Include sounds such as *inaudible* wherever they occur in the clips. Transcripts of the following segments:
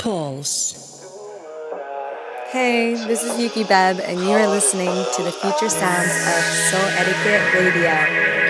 Pulse. Hey, this is Yuki Beb, and you are listening to the future sounds of Soul Etiquette Radio.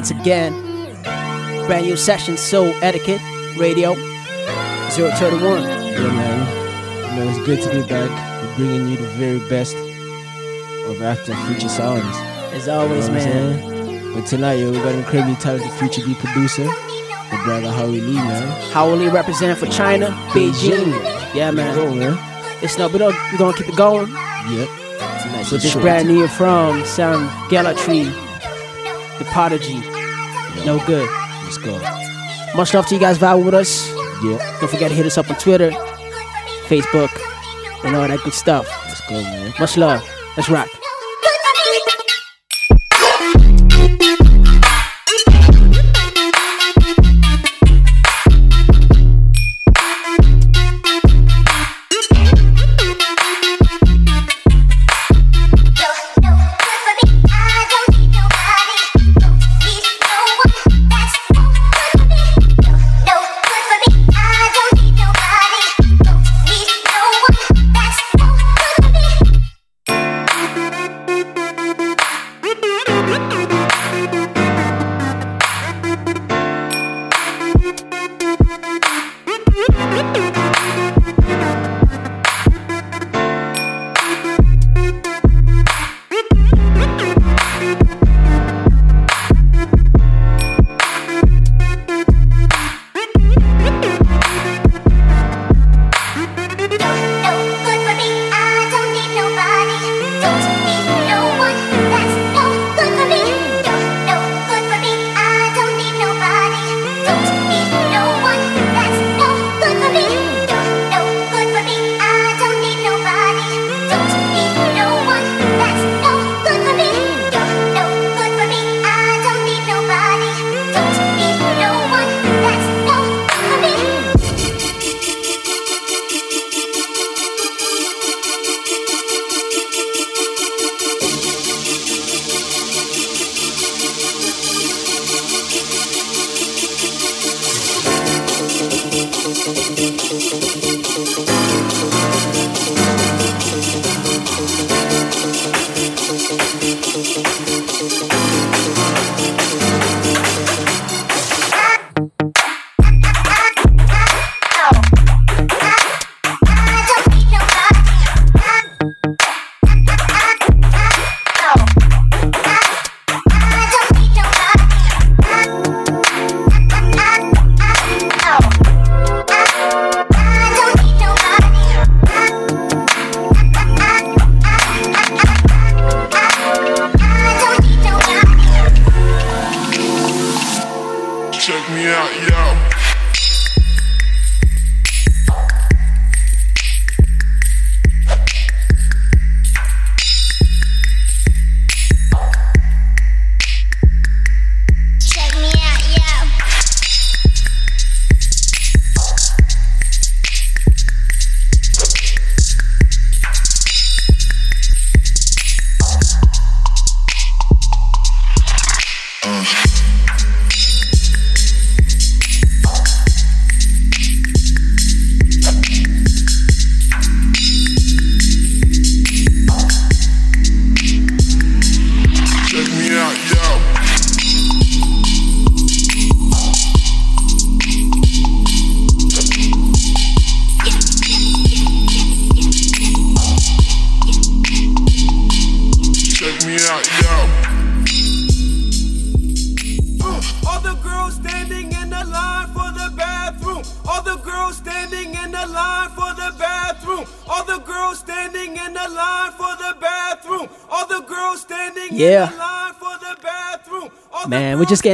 Once again. Brand new session, Souletiquette Radio, 031. Yeah, man. You know, it's good to be back. We're bringing you the very best of After Future Sounds. As always, you know man. But tonight, yo, we got an incredibly talented Future beat producer, the brother Howie Lee, man. Howie Lee represent for China, Beijing. Beijing. Yeah, man. Go, man. It's not, we're gonna, we're gonna keep it going. Yep. Nice With this brand new from Sound Galaxy, The Prodigy. No good. Let's go. Much love to you guys vibing with us. Yeah. Don't forget to hit us up on Twitter, Facebook, and all that good stuff. Let's go, man. Much love. Let's rock.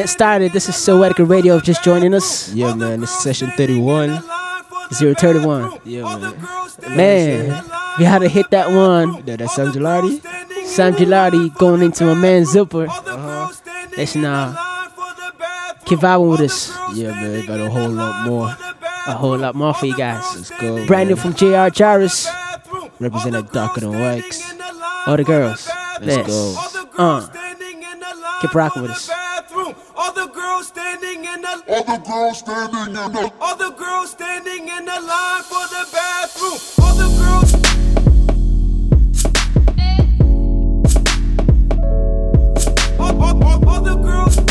Man, we're just getting started. This is Souletiquette Radio. Just joining us. Yeah, man, it's session 31. 031. Yeah, man. Man, we had to hit that one. Yeah, that's Sam Gellaitry. Sam Gellaitry going into my man Zipper. Uh-huh. Listen, uh, keep vibing with us. Yeah, man, got a whole lot more. A whole lot more for you guys. Let's go. Brand new man. from JR Jarvis. Represented darker than wax. All the girls. Let's go. Uh, keep rocking with us. All the girls standing in the all the girls standing in the line for the bathroom. All the girls all, all, all, all the girls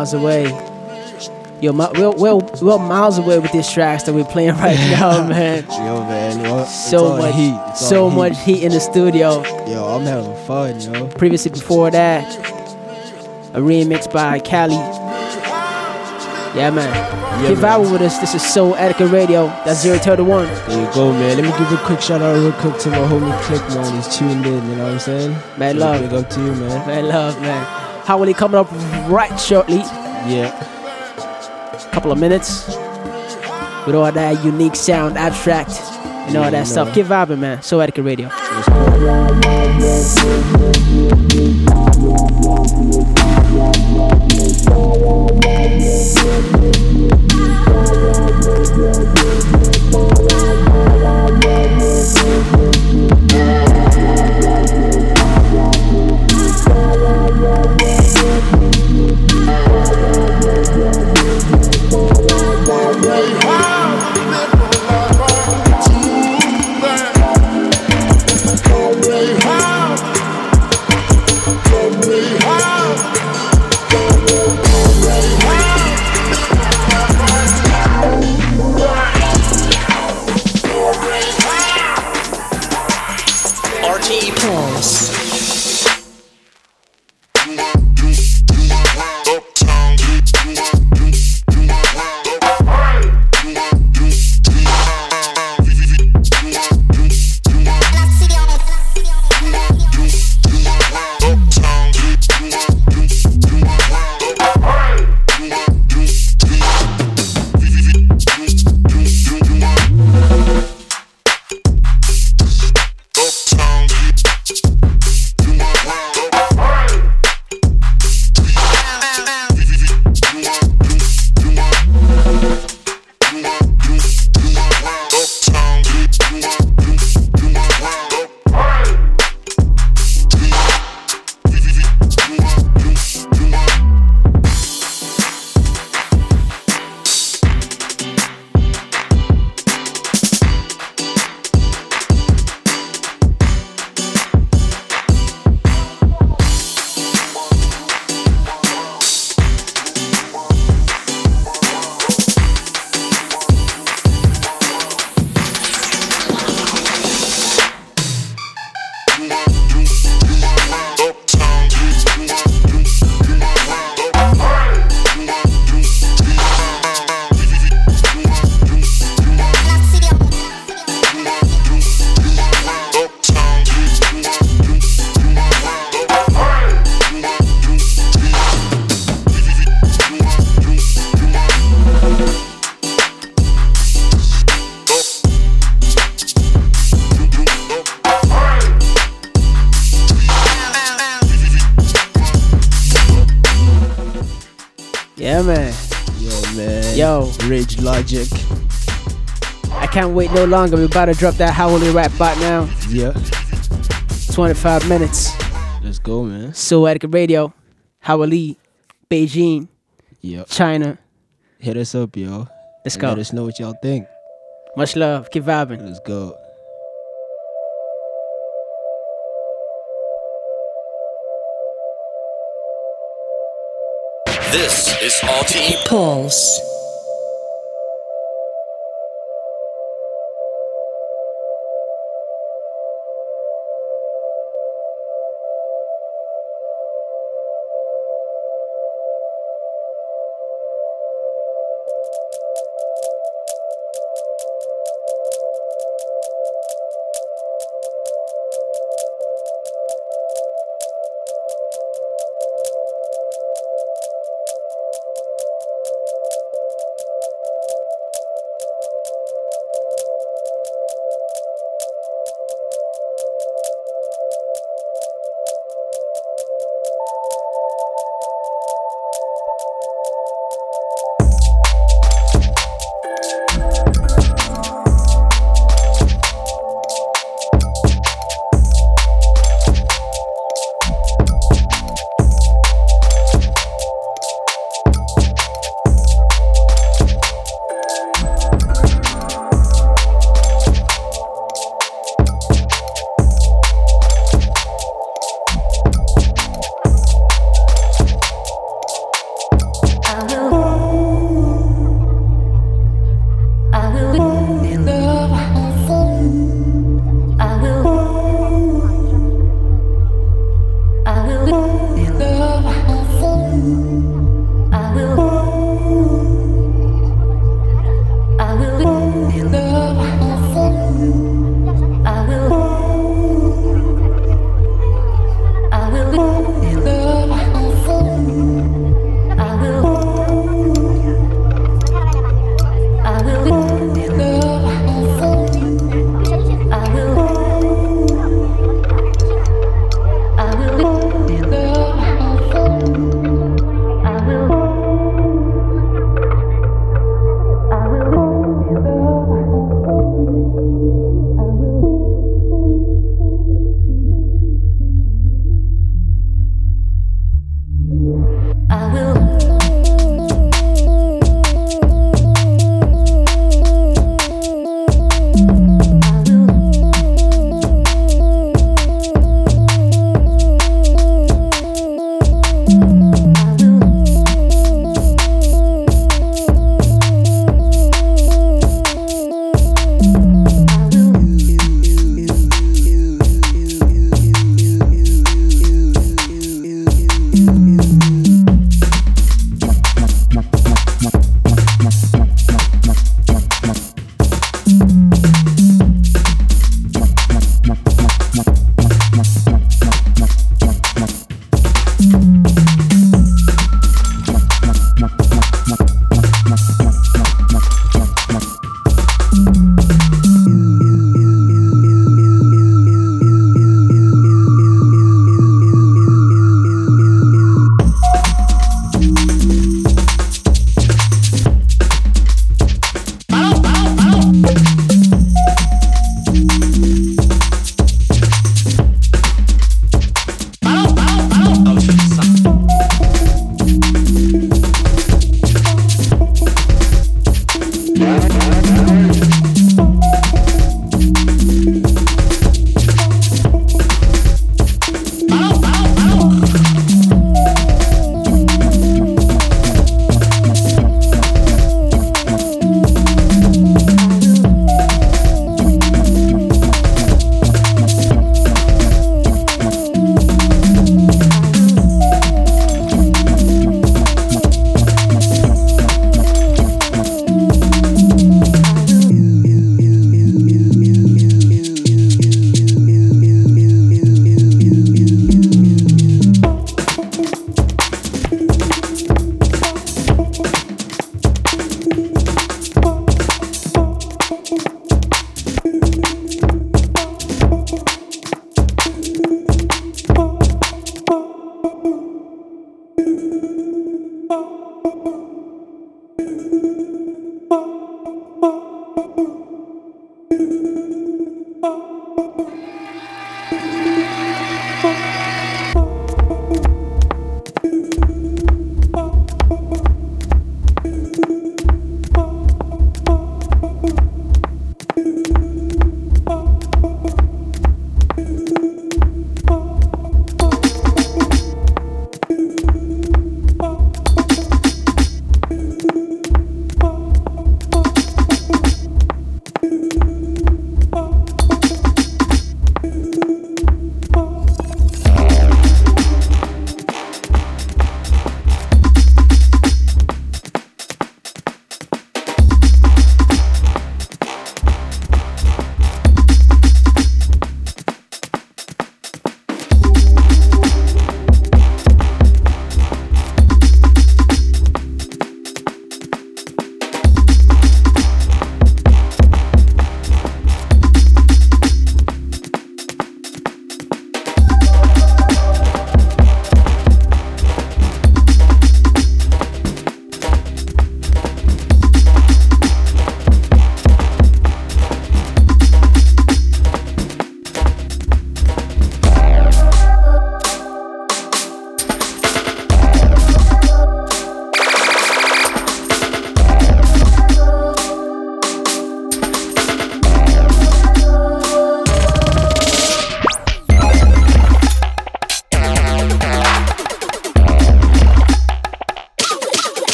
Miles Away. Yo, mi- we're, we're, we're miles away with these tracks that we're playing right *laughs* now, man. *laughs* Yo, man. Well, So much, heat. So much heat in the studio. Yo, I'm having fun, yo. Previously, before that, a remix by Cali. Yeah, man. Yeah, Keep man. vibing with us. This is Souletiquette Radio. That's 031. There you go, man. Let me give a quick shout out real quick to my homie Click, man. He's tuned in, you know what I'm saying? Mad love. Big up to you, man. Man, love, man. Howie Lee coming up right shortly? Yeah. Couple of minutes. With all that unique sound, abstract, and all Yeah, that stuff. Keep vibing, man. Souletiquette Radio. Wait no longer. We're about to drop that Howie Lee rap bot now. Yeah. 25 minutes. Let's go, man. Souletiquette Radio. Howie Lee, Beijing, Yep. China. Hit us up, yo. Let's And go. Let us know what y'all think. Much love. Keep vibing. Let's go. This is RTE Pulse.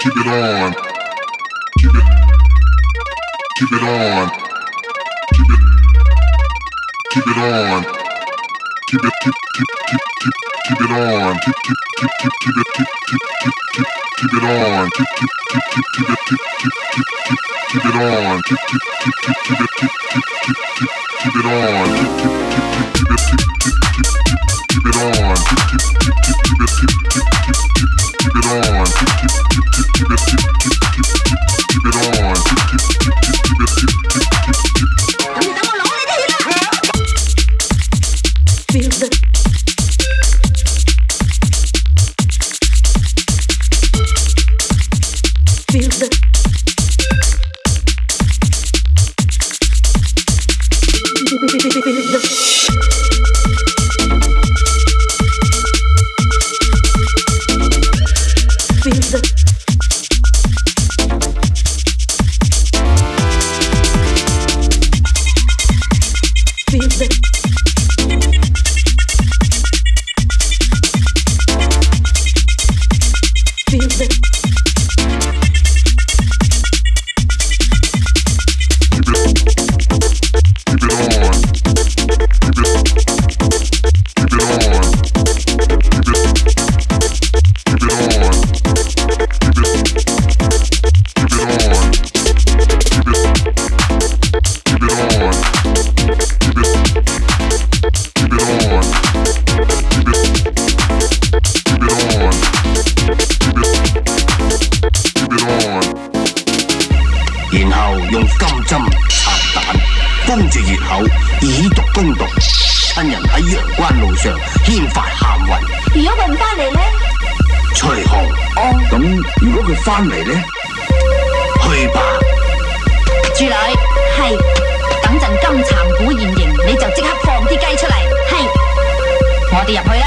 Keep it on. Keep it, keep it on. Keep it, keep it on. Keep it, keep, keep, keep, keep, keep it on. Keep, keep, keep, keep, keep it, keep, keep, keep, keep, keep it on. Keep, keep, keep, keep, keep it, keep, keep, keep, keep, keep it on. Keep, keep, keep, keep, keep it, keep, keep, keep, keep, keep it on. Keep, keep, keep, keep, keep it, keep, keep, keep, keep, keep it on. Keep, keep, keep, keep, keep it, keep, keep, keep, keep, keep it on. Keep, keep, keep, divertido. 趁人喺陽關路上牽發喊暈。如果佢唔翻嚟咧，隨紅哦，咁如果佢翻嚟咧，去吧。住女係等陣金蠶股現形，你就即刻放啲雞出嚟。係，我哋入去啦。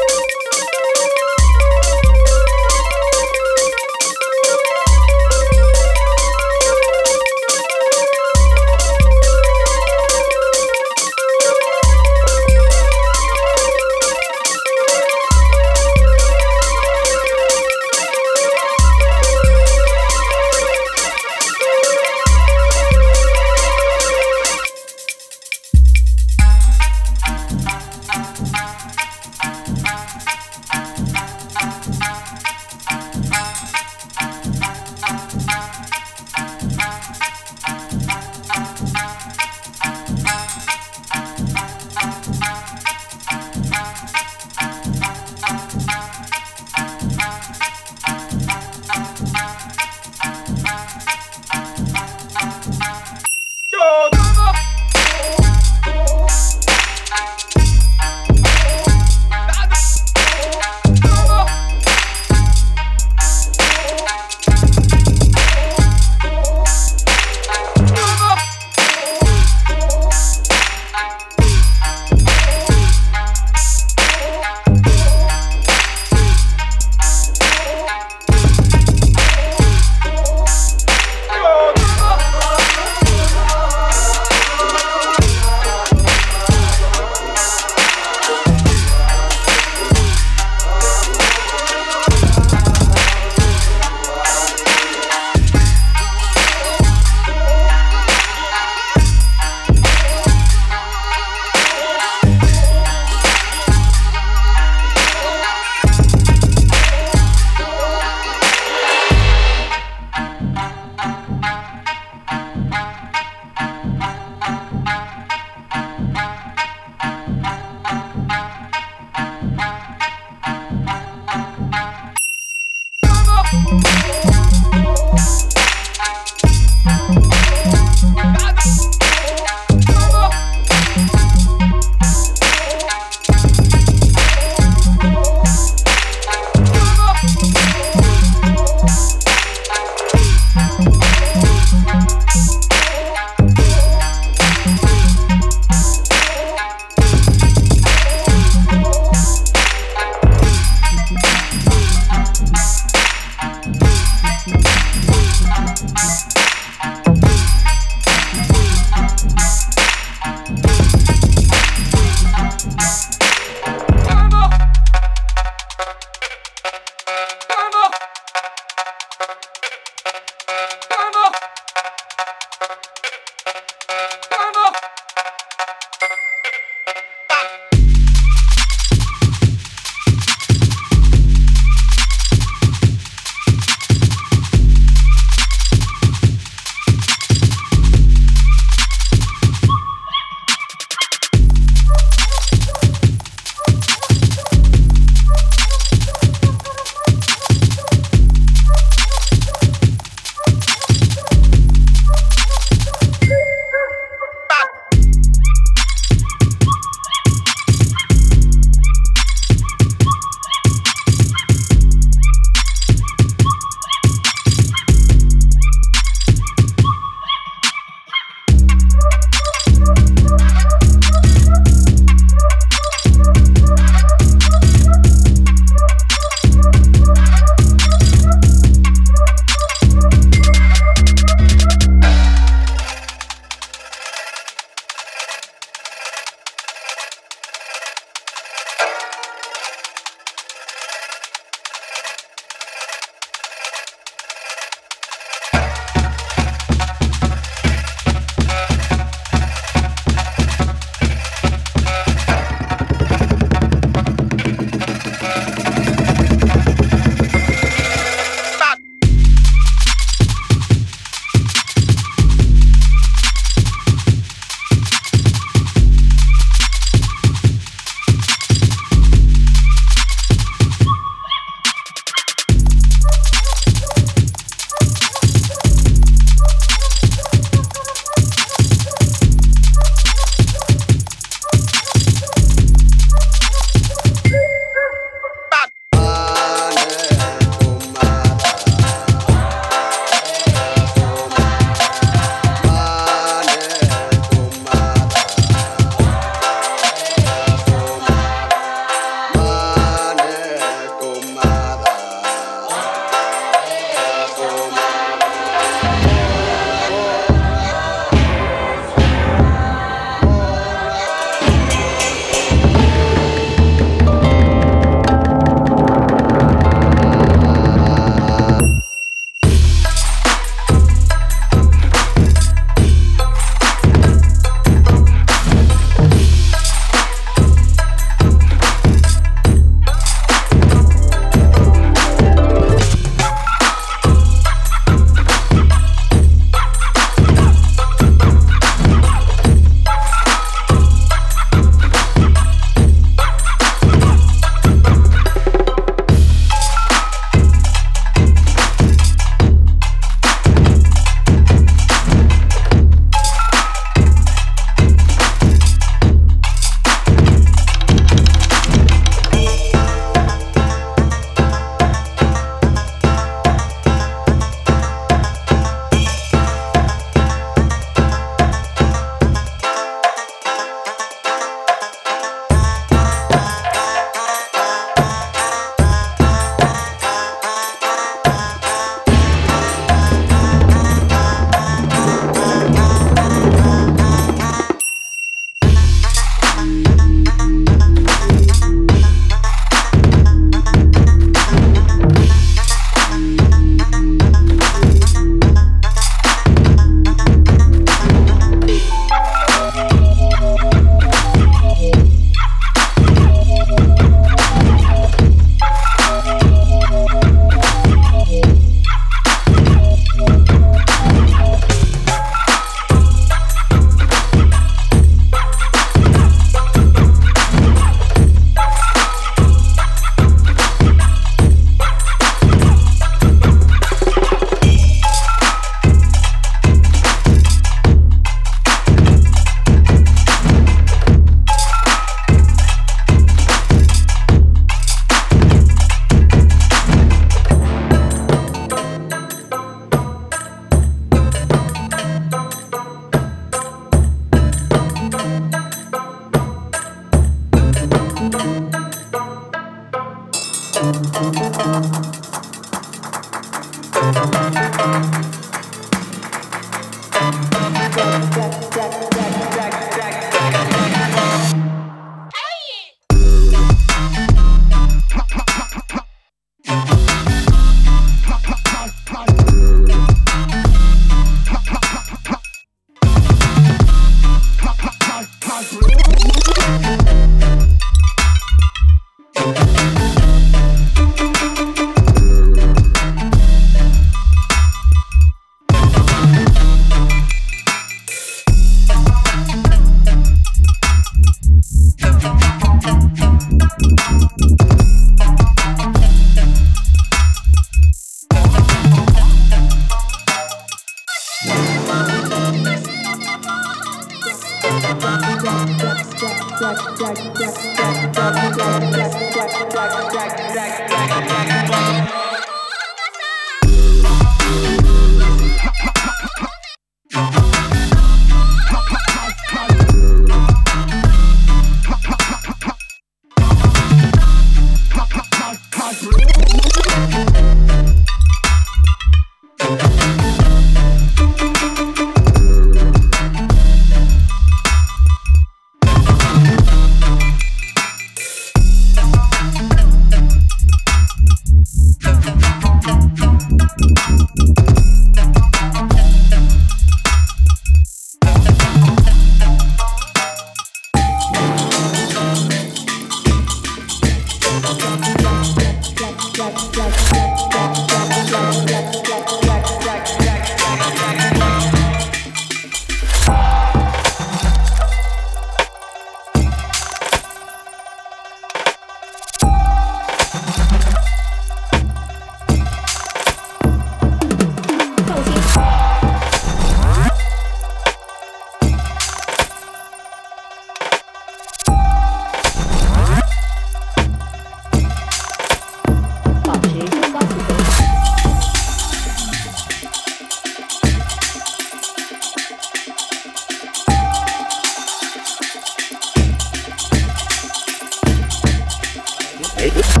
RTE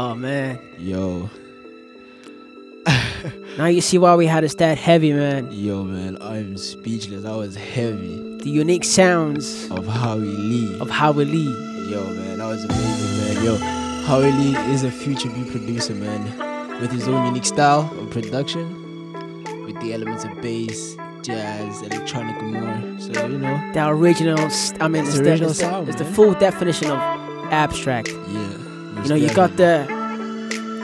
Oh man. Yo, *laughs* Now you see why we had it that heavy, man. yo, man, I'm speechless. I was heavy The unique sounds of Howie Lee. of Howie Lee. Yo, man, that was amazing, man. Yo, Howie Lee is a future beat producer, man, with his own unique style of production, with the elements of bass, jazz, electronic, and more. So you know, The original, I mean, It's it's, the original the, sound, it's the full definition of abstract. yeah. You know, you got the,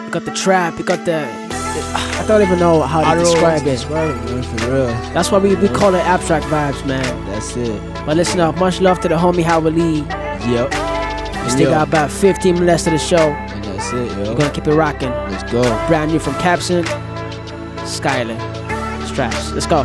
you got the trap, you got the. I don't even know how to describe it. Describe it, man, for real. That's why we, we call it abstract vibes, man. That's it. But listen up, much love to the homie Howie Lee. Yep. We still got about 15 minutes to the show. And that's it, yo. We're gonna keep it rocking. Let's go. Brand new from Capson, Skyler, Straps. Let's go.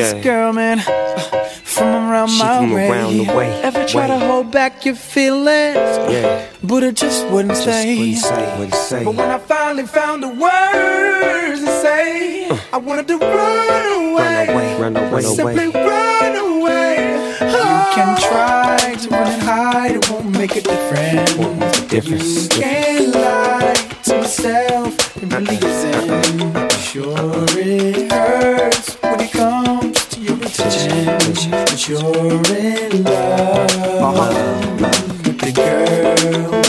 About this girl, man. From around She my from way. around the way, Ever try to hold back your feelings? Yeah, But it just wouldn't just stay. wouldn't say, wouldn't say. But when I finally found the words to say, I wanted to run away. Run away, run away, Simply away. run away. You can try to run and hide, it won't make a difference. Won't make a difference. You can't lie to myself, it really isn't. Sure, it hurts when it comes But you're in love with the girl.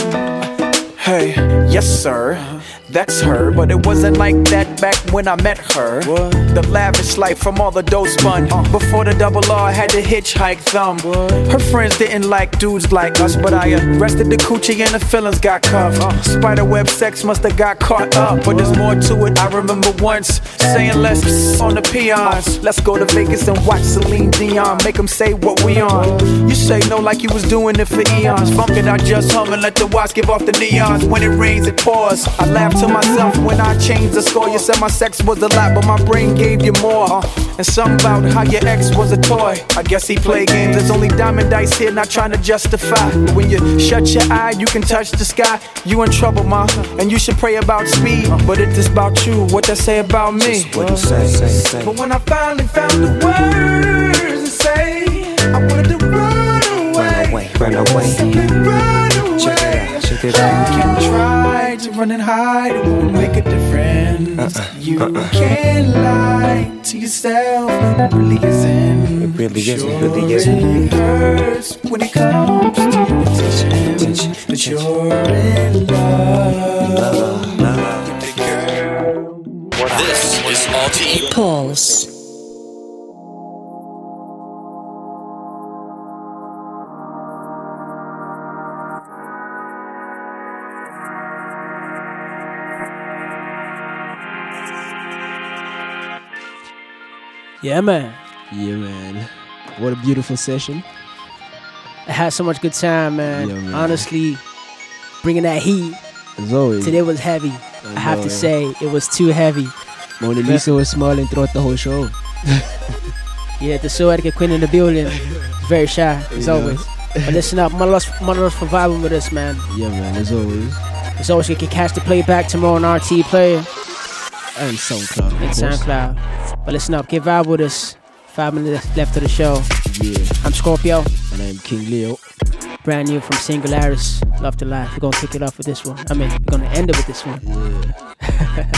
Hey, yes, sir. That's her, but it wasn't like that back when I met her. The lavish life from all the dough spun. Before the double R had to hitchhike thumb. Her friends didn't like dudes like us, but I arrested the coochie and the feelings got cuffed. Spiderweb sex must have got caught up, but there's more to it. I remember once saying let's on the peons. Let's go to Vegas and watch Celine Dion. Make Make 'em say what we on. You say no like you was doing it for eons. Funk it, I just hum and let the watch give off the neons. When it rains, it pours. I laugh to myself when I changed the score. You said my sex was a lot, but my brain gave you more. Uh, and something about how your ex was a toy. I guess he played games. There's only diamond dice here, not trying to justify. But when you shut your eye, you can touch the sky. You in trouble, ma. And you should pray about speed. But if it's about you. What they say about me? Just wouldn't say, say, say. But when I finally found the words to say, I wanted to run away. Run away, run away. Simply run away. Check it out, check it out. You can try to run and hide, it won't make a difference. Uh-uh. You uh-uh. can't lie to yourself. It really isn't. It really isn't, Sure really isn't. It hurts when it comes to your attention. That you're in love. This is RTE Pulse. Yeah, man. Yeah, man. What a beautiful session. I had so much good time, man. Yeah, man. Honestly, bringing that heat As always. today was heavy. I have know, to yeah. say, it was too heavy. Mona Lisa was smiling throughout the whole show. *laughs* Yeah, the etiquette queen in the building. Very shy, as Yeah. always. But listen up, Monolos for vibing with us, man. Yeah, man, as always. As always, you can catch the playback tomorrow on RT Player And SoundCloud. and. SoundCloud. But listen up, get vibe with us. Five minutes left of the show. Yeah. I'm Scorpio, And I'm King Leo. brand new from Singularis. Love to life. We're gonna kick it off with this one. I mean, we're gonna end it with this one. Yeah.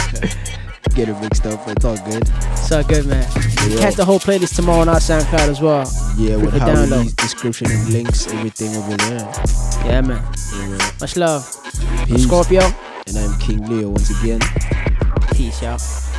*laughs* Get it mixed up, it's all good. So good, man. Yeah. Catch the whole playlist tomorrow on our SoundCloud as well. Yeah, Free with Howie's download. description and links, everything over there. Yeah, man. Yeah, man. Much love. I'm Peace. Scorpio. And I'm King Leo once again. Peace, y'all.